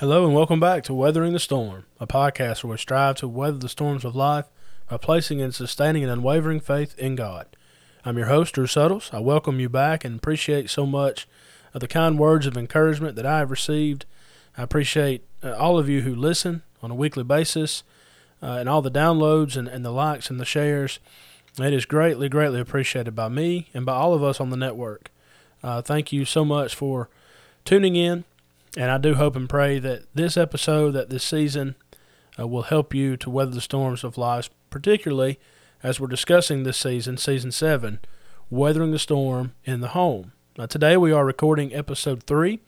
Hello and welcome back to Weathering the Storm, a podcast where we strive to weather the storms of life by placing and sustaining an unwavering faith in God. I'm your host, Drew Suttles. I welcome you back and appreciate so much of the kind words of encouragement that I have received. I appreciate uh, all of you who listen on a weekly basis uh, and all the downloads and, and the likes and the shares. It is greatly, greatly appreciated by me and by all of us on the network. Uh, thank you so much for tuning in and I do hope and pray that this episode, that this season, uh, will help you to weather the storms of life, particularly as we're discussing this season, season seven, weathering the storm in the home. Now, today we are recording episode three,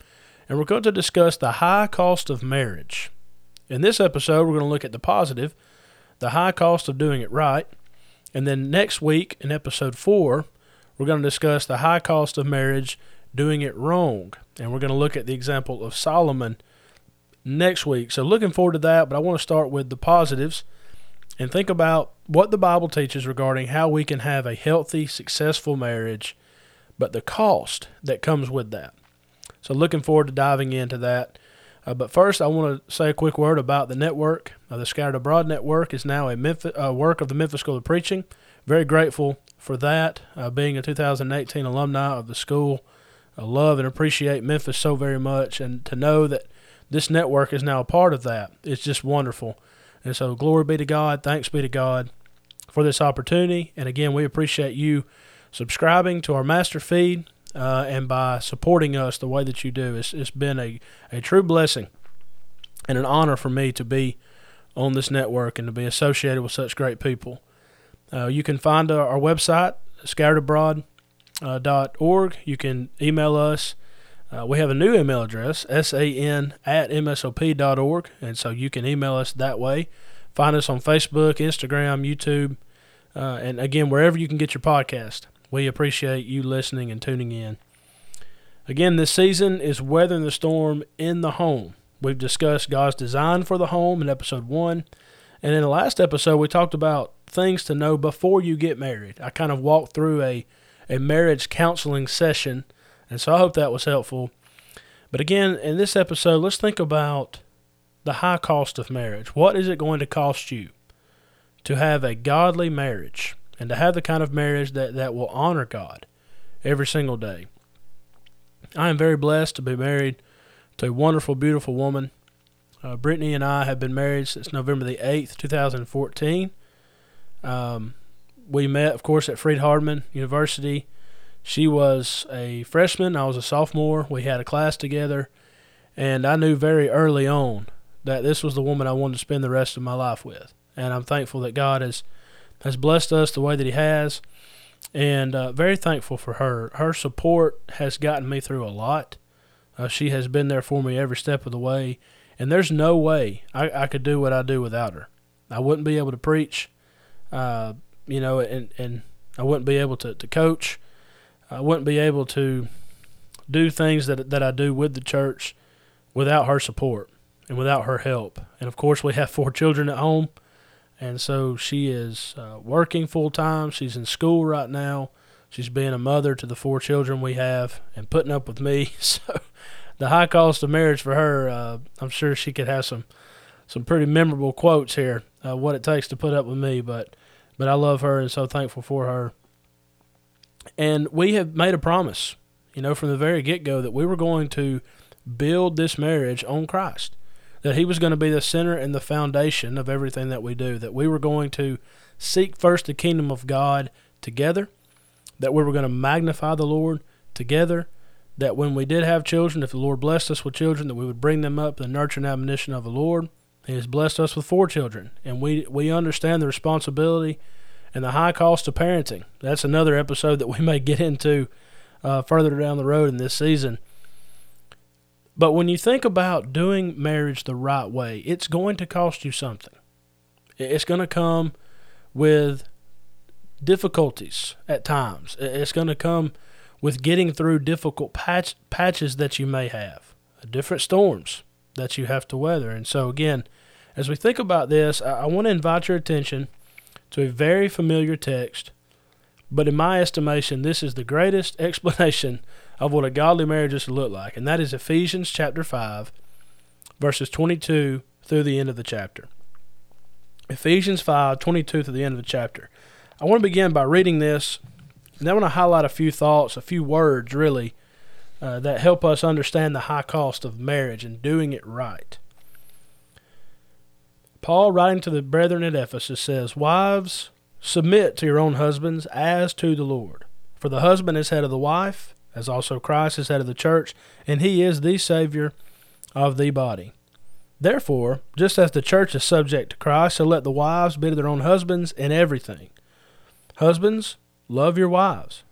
and we're going to discuss the high cost of marriage. In this episode, we're going to look at the positive, the high cost of doing it right, and then next week in episode four, we're going to discuss the high cost of marriage doing it wrong. And we're going to look at the example of Solomon next week. So, looking forward to that, but I want to start with the positives and think about what the Bible teaches regarding how we can have a healthy, successful marriage, but the cost that comes with that. So, looking forward to diving into that. Uh, but first, I want to say a quick word about the network. Uh, the Scattered Abroad Network is now a Memphis, uh, work of the Memphis School of Preaching. Very grateful for that, uh, being a 2018 alumni of the school. I love and appreciate Memphis so very much, and to know that this network is now a part of that, it's just wonderful. And so, glory be to God, thanks be to God for this opportunity. And again, we appreciate you subscribing to our master feed uh, and by supporting us the way that you do. It's, it's been a, a true blessing and an honor for me to be on this network and to be associated with such great people. Uh, you can find our, our website, Scattered Abroad uh, dot org. You can email us. Uh, we have a new email address, san at msop dot org, and so you can email us that way. Find us on Facebook, Instagram, YouTube, uh, and again, wherever you can get your podcast. We appreciate you listening and tuning in. Again, this season is Weathering the Storm in the Home. We've discussed God's design for the home in episode one. And in the last episode, we talked about things to know before you get married. I kind of walked through a a marriage counseling session. And so I hope that was helpful. But again, in this episode, let's think about the high cost of marriage. What is it going to cost you to have a godly marriage and to have the kind of marriage that, that will honor God every single day? I am very blessed to be married to a wonderful, beautiful woman. Uh, Brittany and I have been married since November the 8th, 2014. Um, we met, of course, at Freed-Hardeman University. She was a freshman. I was a sophomore. We had a class together, and I knew very early on that this was the woman I wanted to spend the rest of my life with. And I'm thankful that God has has blessed us the way that He has, and uh, very thankful for her. Her support has gotten me through a lot. Uh, she has been there for me every step of the way, and there's no way I, I could do what I do without her. I wouldn't be able to preach. Uh, you know, and and I wouldn't be able to, to coach. I wouldn't be able to do things that that I do with the church without her support and without her help. And of course, we have four children at home, and so she is uh, working full time. She's in school right now. She's being a mother to the four children we have and putting up with me. So the high cost of marriage for her, uh, I'm sure she could have some some pretty memorable quotes here. Uh, what it takes to put up with me, but but I love her and so thankful for her. And we have made a promise, you know, from the very get go that we were going to build this marriage on Christ, that He was going to be the center and the foundation of everything that we do, that we were going to seek first the kingdom of God together, that we were going to magnify the Lord together, that when we did have children, if the Lord blessed us with children, that we would bring them up the nurture and admonition of the Lord he has blessed us with four children, and we we understand the responsibility and the high cost of parenting. That's another episode that we may get into uh, further down the road in this season. But when you think about doing marriage the right way, it's going to cost you something. It's going to come with difficulties at times. It's going to come with getting through difficult patch, patches that you may have, different storms that you have to weather. And so, again, as we think about this, I, I want to invite your attention to a very familiar text, but in my estimation, this is the greatest explanation of what a godly marriage is to look like, and that is Ephesians chapter 5, verses 22 through the end of the chapter. Ephesians 5 22 through the end of the chapter. I want to begin by reading this, and I want to highlight a few thoughts, a few words, really, uh, that help us understand the high cost of marriage and doing it right. Paul, writing to the brethren at Ephesus, says, Wives, submit to your own husbands as to the Lord. For the husband is head of the wife, as also Christ is head of the church, and he is the Savior of the body. Therefore, just as the church is subject to Christ, so let the wives be to their own husbands in everything. Husbands, love your wives,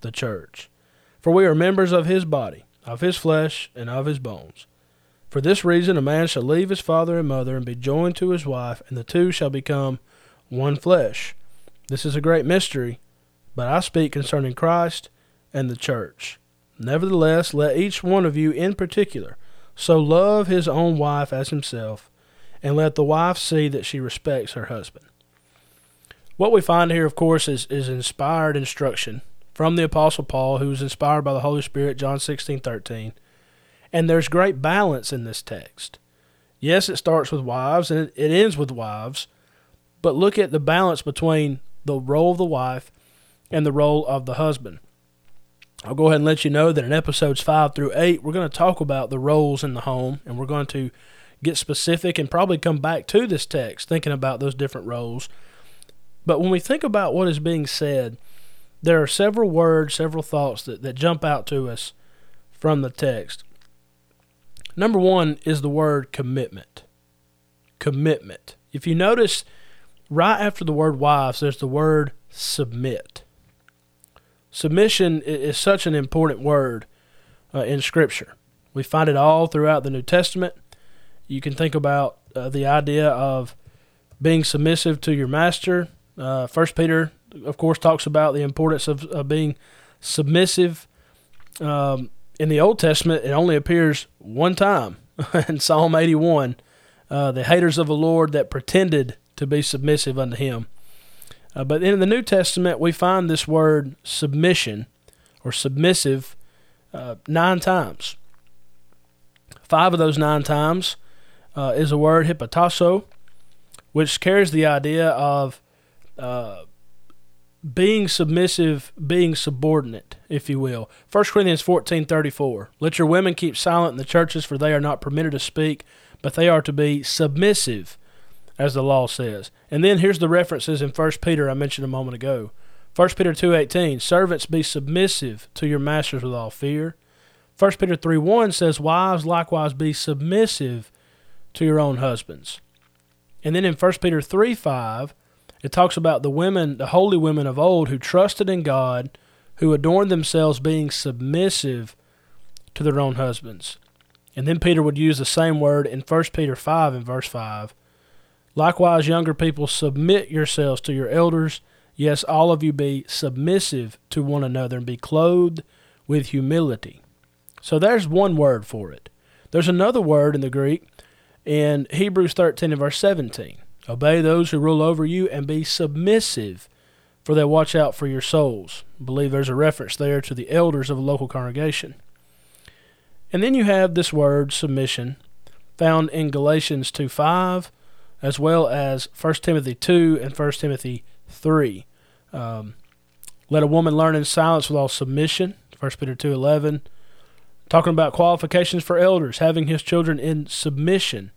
the church. For we are members of his body, of his flesh, and of his bones. For this reason, a man shall leave his father and mother and be joined to his wife, and the two shall become one flesh. This is a great mystery, but I speak concerning Christ and the church. Nevertheless, let each one of you in particular so love his own wife as himself, and let the wife see that she respects her husband. What we find here, of course, is, is inspired instruction from the Apostle Paul, who was inspired by the Holy Spirit, John 16, 13. And there's great balance in this text. Yes, it starts with wives and it, ends with wives, but look at the balance between the role of the wife and the role of the husband. I'll go ahead and let you know that in episodes 5 through 8, we're going to talk about the roles in the home, and we're going to get specific and probably come back to this text thinking about those different roles. But when we think about what is being said, there are several words, several thoughts that, that jump out to us from the text. Number one is the word commitment. Commitment. If you notice, right after the word wives, there's the word submit. Submission is such an important word uh, in Scripture. We find it all throughout the New Testament. You can think about uh, the idea of being submissive to your master. Uh, First Peter, of course, talks about the importance of, of being submissive. Um, in the Old Testament, it only appears one time in Psalm 81. Uh, the haters of the Lord that pretended to be submissive unto Him. Uh, but in the New Testament, we find this word submission or submissive uh, nine times. Five of those nine times uh, is the word hypotasso, which carries the idea of uh, being submissive, being subordinate, if you will. 1 Corinthians 14 34. Let your women keep silent in the churches, for they are not permitted to speak, but they are to be submissive as the law says. And then here's the references in 1 Peter I mentioned a moment ago. 1 Peter 2:18 Servants be submissive to your masters with all fear. 1 Peter 3:1 says wives likewise be submissive to your own husbands. And then in 1 Peter 3:5 it talks about the women, the holy women of old who trusted in God, who adorned themselves being submissive to their own husbands. And then Peter would use the same word in 1 Peter 5 and verse 5 Likewise, younger people, submit yourselves to your elders. Yes, all of you be submissive to one another and be clothed with humility. So there's one word for it. There's another word in the Greek in Hebrews 13 and verse 17. Obey those who rule over you and be submissive, for they watch out for your souls. I believe there's a reference there to the elders of a local congregation. And then you have this word, submission, found in Galatians 2 5 as well as 1 Timothy 2 and 1 Timothy 3. Um, let a woman learn in silence with all submission, 1 Peter 2.11. Talking about qualifications for elders, having his children in submission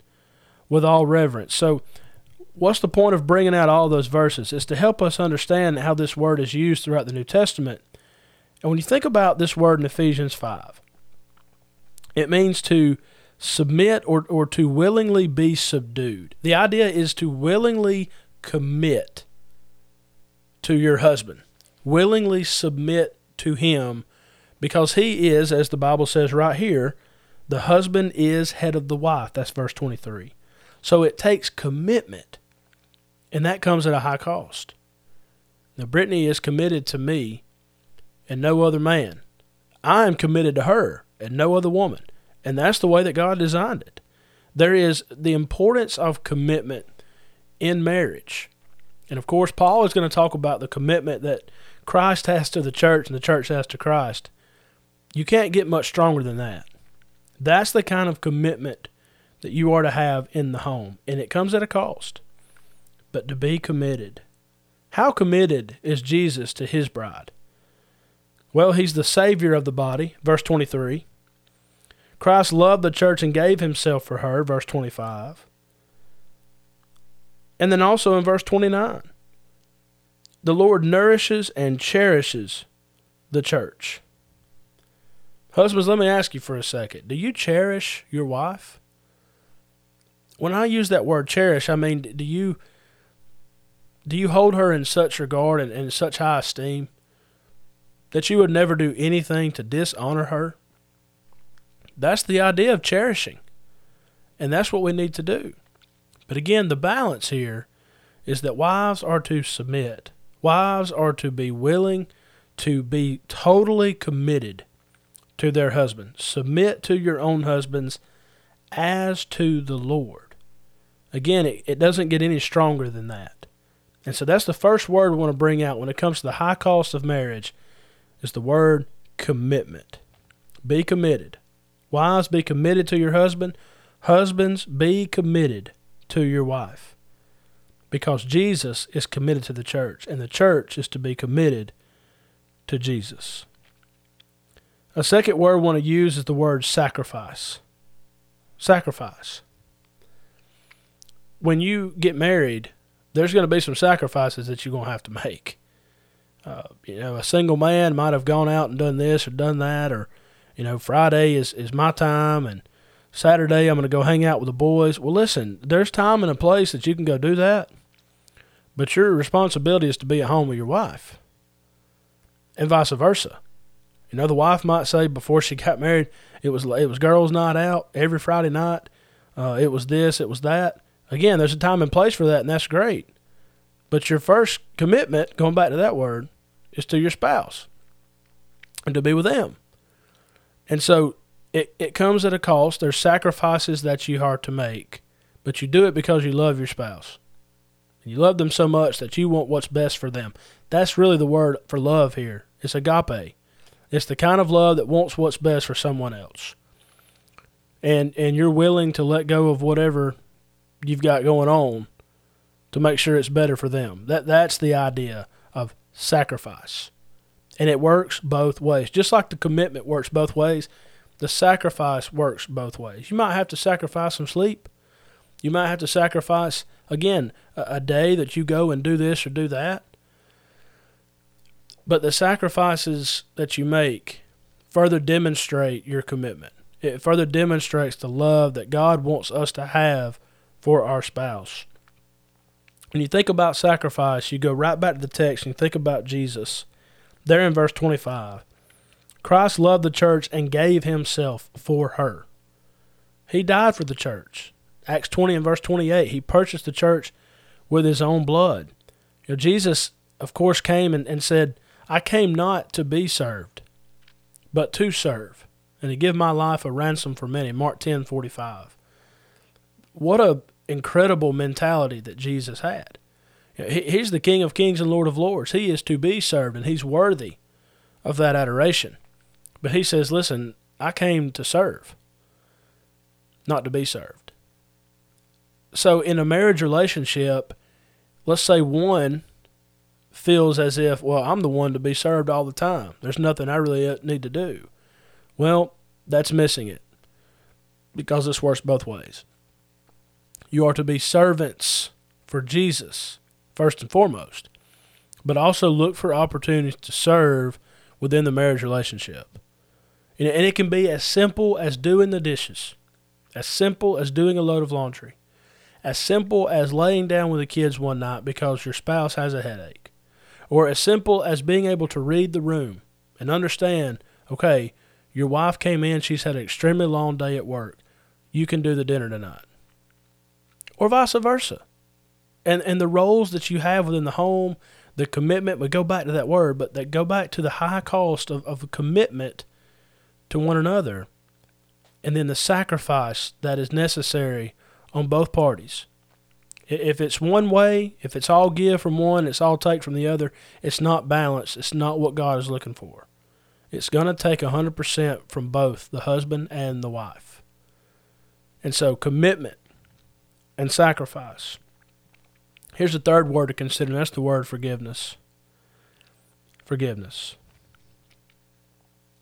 with all reverence. So, what's the point of bringing out all those verses? It's to help us understand how this word is used throughout the New Testament. And when you think about this word in Ephesians 5, it means to submit or, or to willingly be subdued. The idea is to willingly commit to your husband, willingly submit to him because he is, as the Bible says right here, The husband is head of the wife. That's verse 23. So it takes commitment, and that comes at a high cost. Now, Brittany is committed to me and no other man. I am committed to her and no other woman. And that's the way that God designed it. There is the importance of commitment in marriage. And of course, Paul is going to talk about the commitment that Christ has to the church and the church has to Christ. You can't get much stronger than that. That's the kind of commitment that you are to have in the home, and it comes at a cost. But to be committed. How committed is Jesus to his bride? Well, he's the Savior of the body, verse 23. Christ loved the church and gave himself for her, verse 25. And then also in verse 29, the Lord nourishes and cherishes the church. Husbands, let me ask you for a second. Do you cherish your wife? When I use that word cherish, I mean do you do you hold her in such regard and in such high esteem that you would never do anything to dishonor her? That's the idea of cherishing. And that's what we need to do. But again, the balance here is that wives are to submit. Wives are to be willing to be totally committed to their husbands. Submit to your own husbands as to the Lord. Again, it, it doesn't get any stronger than that. And so that's the first word we want to bring out when it comes to the high cost of marriage is the word commitment. Be committed. Wives, be committed to your husband. Husbands, be committed to your wife. Because Jesus is committed to the church, and the church is to be committed to Jesus. A second word we want to use is the word sacrifice. Sacrifice. When you get married, there's going to be some sacrifices that you're going to have to make. Uh, you know, a single man might have gone out and done this or done that, or, you know, Friday is, is my time and Saturday I'm going to go hang out with the boys. Well, listen, there's time and a place that you can go do that, but your responsibility is to be at home with your wife, and vice versa. You know, the wife might say before she got married, it was it was girls' night out every Friday night. Uh, it was this, it was that. Again, there's a time and place for that, and that's great. But your first commitment, going back to that word, is to your spouse and to be with them. And so it, it comes at a cost. There's sacrifices that you are to make, but you do it because you love your spouse. And you love them so much that you want what's best for them. That's really the word for love here. It's agape. It's the kind of love that wants what's best for someone else. And and you're willing to let go of whatever you've got going on to make sure it's better for them. That that's the idea of sacrifice. And it works both ways. Just like the commitment works both ways, the sacrifice works both ways. You might have to sacrifice some sleep. You might have to sacrifice again a, a day that you go and do this or do that. But the sacrifices that you make further demonstrate your commitment. It further demonstrates the love that God wants us to have for our spouse. When you think about sacrifice, you go right back to the text and you think about Jesus. There in verse 25, Christ loved the church and gave himself for her. He died for the church. Acts 20 and verse 28, he purchased the church with his own blood. You know, Jesus, of course, came and, and said, I came not to be served, but to serve, and to give my life a ransom for many. Mark 10 45. What a incredible mentality that Jesus had. He's the King of Kings and Lord of Lords. He is to be served, and he's worthy of that adoration. But he says, Listen, I came to serve, not to be served. So, in a marriage relationship, let's say one feels as if, well, I'm the one to be served all the time. There's nothing I really uh, need to do. Well, that's missing it because this works both ways. You are to be servants for Jesus, first and foremost, but also look for opportunities to serve within the marriage relationship. And it can be as simple as doing the dishes, as simple as doing a load of laundry, as simple as laying down with the kids one night because your spouse has a headache, or as simple as being able to read the room and understand okay, Your wife came in, she's had an extremely long day at work. You can do the dinner tonight. Or vice versa. And and the roles that you have within the home, the commitment, we go back to that word, but that go back to the high cost of, of commitment to one another and then the sacrifice that is necessary on both parties. If it's one way, if it's all give from one, it's all take from the other, it's not balanced. It's not what God is looking for. It's going to take 100% from both the husband and the wife. And so, commitment and sacrifice. Here's the third word to consider, and that's the word forgiveness. Forgiveness.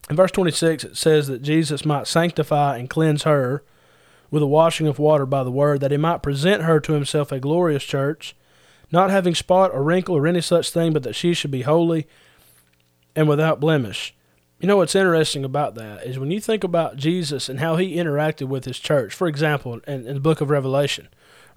In verse 26, it says that Jesus might sanctify and cleanse her with a washing of water by the word, that he might present her to himself a glorious church, not having spot or wrinkle or any such thing, but that she should be holy and without blemish. You know what's interesting about that is when you think about Jesus and how he interacted with his church. For example, in, in the book of Revelation,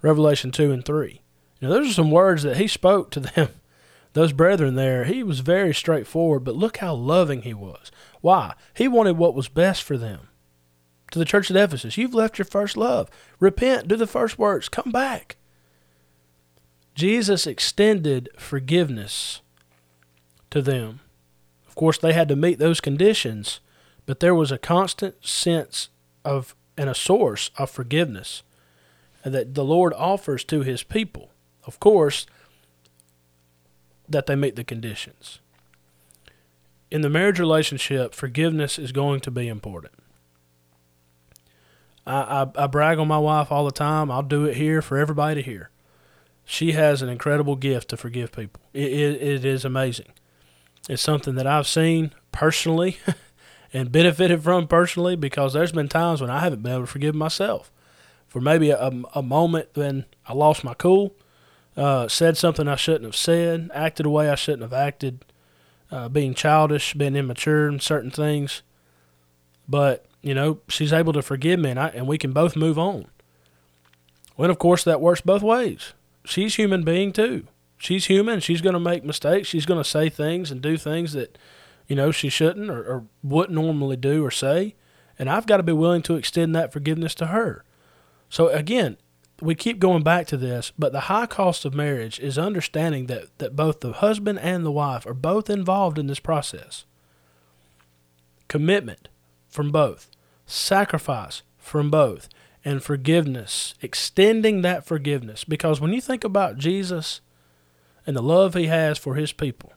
Revelation 2 and 3, you know, those are some words that he spoke to them, those brethren there. He was very straightforward, but look how loving he was. Why? He wanted what was best for them to the church at Ephesus. You've left your first love. Repent, do the first works, come back. Jesus extended forgiveness to them. Of course, they had to meet those conditions, but there was a constant sense of and a source of forgiveness that the Lord offers to his people. Of course, that they meet the conditions. In the marriage relationship, forgiveness is going to be important. I, I, I brag on my wife all the time. I'll do it here for everybody to hear. She has an incredible gift to forgive people. It, it, it is amazing. It's something that I've seen personally and benefited from personally because there's been times when I haven't been able to forgive myself for maybe a, a moment when I lost my cool, uh, said something I shouldn't have said, acted a way I shouldn't have acted, uh, being childish, being immature in certain things. But you know, she's able to forgive me, and I, and we can both move on. Well, of course, that works both ways. She's human being too. She's human. She's going to make mistakes. She's going to say things and do things that, you know, she shouldn't or, or wouldn't normally do or say. And I've got to be willing to extend that forgiveness to her. So again, we keep going back to this, but the high cost of marriage is understanding that, that both the husband and the wife are both involved in this process. Commitment from both sacrifice from both, and forgiveness, extending that forgiveness. Because when you think about Jesus and the love he has for his people,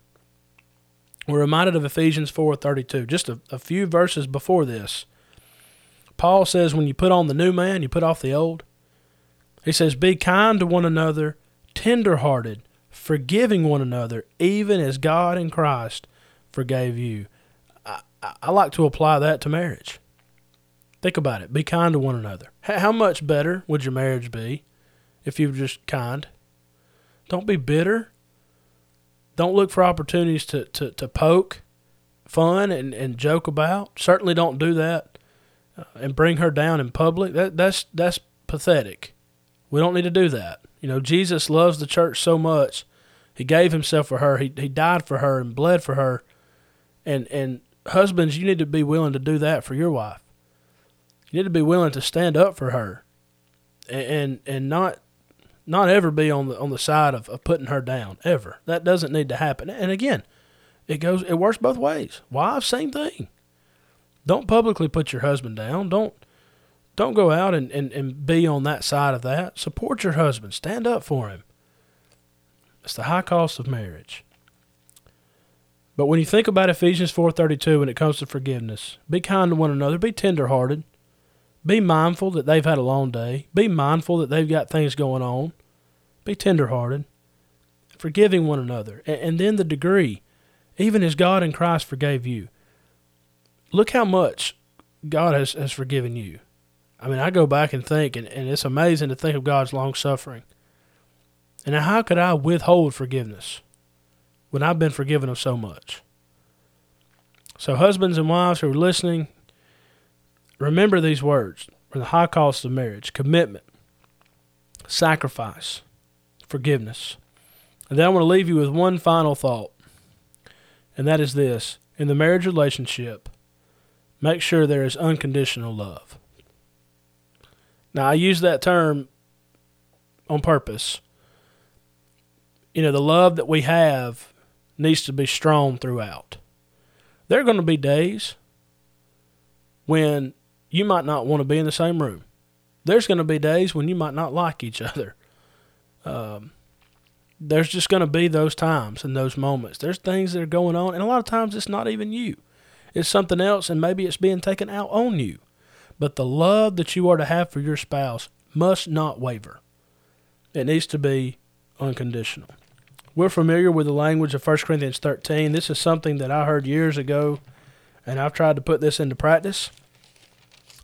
we're reminded of Ephesians 4:32, just a, a few verses before this. Paul says when you put on the new man, you put off the old. He says, Be kind to one another, tender-hearted, forgiving one another, even as God in Christ forgave you. I, I like to apply that to marriage. Think about it. Be kind to one another. How much better would your marriage be if you were just kind? Don't be bitter. Don't look for opportunities to, to, to poke fun and, and joke about. Certainly don't do that uh, and bring her down in public. That that's that's pathetic. We don't need to do that. You know, Jesus loves the church so much. He gave himself for her. He he died for her and bled for her. And and husbands, you need to be willing to do that for your wife. You need to be willing to stand up for her, and and, and not not ever be on the on the side of, of putting her down ever. That doesn't need to happen. And again, it goes it works both ways. Wives, same thing. Don't publicly put your husband down. Don't don't go out and, and, and be on that side of that. Support your husband. Stand up for him. It's the high cost of marriage. But when you think about Ephesians 4:32 when it comes to forgiveness, be kind to one another, be tenderhearted. Be mindful that they've had a long day. Be mindful that they've got things going on. Be tenderhearted, forgiving one another. And, then the degree, even as God in Christ forgave you. Look how much God has, has forgiven you. I mean, I go back and think, and, and it's amazing to think of God's long suffering. And how could I withhold forgiveness when I've been forgiven of so much? So, husbands and wives who are listening, Remember these words for the high cost of marriage commitment, sacrifice, forgiveness. And then I want to leave you with one final thought, and that is this in the marriage relationship, make sure there is unconditional love. Now, I use that term on purpose. You know, the love that we have needs to be strong throughout. There are going to be days when you might not want to be in the same room. There's going to be days when you might not like each other. Um, there's just going to be those times and those moments. There's things that are going on, and a lot of times it's not even you. It's something else, and maybe it's being taken out on you. But the love that you are to have for your spouse must not waver. It needs to be unconditional. We're familiar with the language of 1 Corinthians 13. This is something that I heard years ago, and I've tried to put this into practice.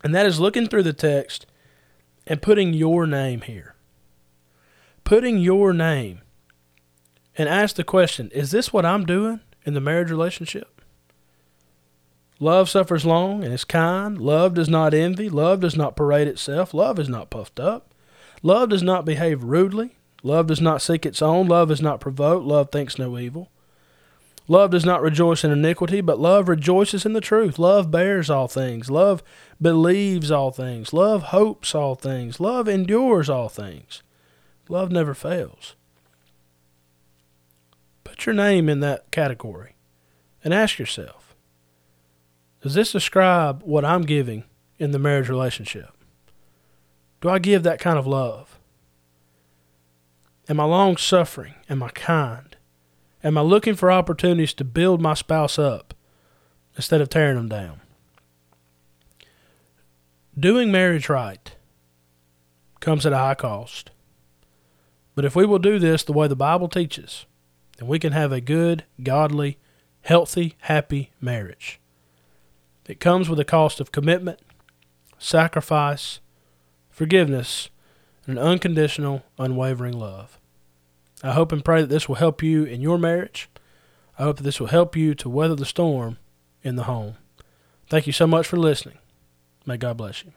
And that is looking through the text and putting your name here. Putting your name and ask the question Is this what I'm doing in the marriage relationship? Love suffers long and is kind. Love does not envy. Love does not parade itself. Love is not puffed up. Love does not behave rudely. Love does not seek its own. Love is not provoked. Love thinks no evil. Love does not rejoice in iniquity, but love rejoices in the truth. Love bears all things. Love believes all things. Love hopes all things. Love endures all things. Love never fails. Put your name in that category and ask yourself Does this describe what I'm giving in the marriage relationship? Do I give that kind of love? Am I long suffering? Am I kind? Am I looking for opportunities to build my spouse up instead of tearing them down? Doing marriage right comes at a high cost. But if we will do this the way the Bible teaches, then we can have a good, godly, healthy, happy marriage. It comes with a cost of commitment, sacrifice, forgiveness, and an unconditional, unwavering love. I hope and pray that this will help you in your marriage. I hope that this will help you to weather the storm in the home. Thank you so much for listening. May God bless you.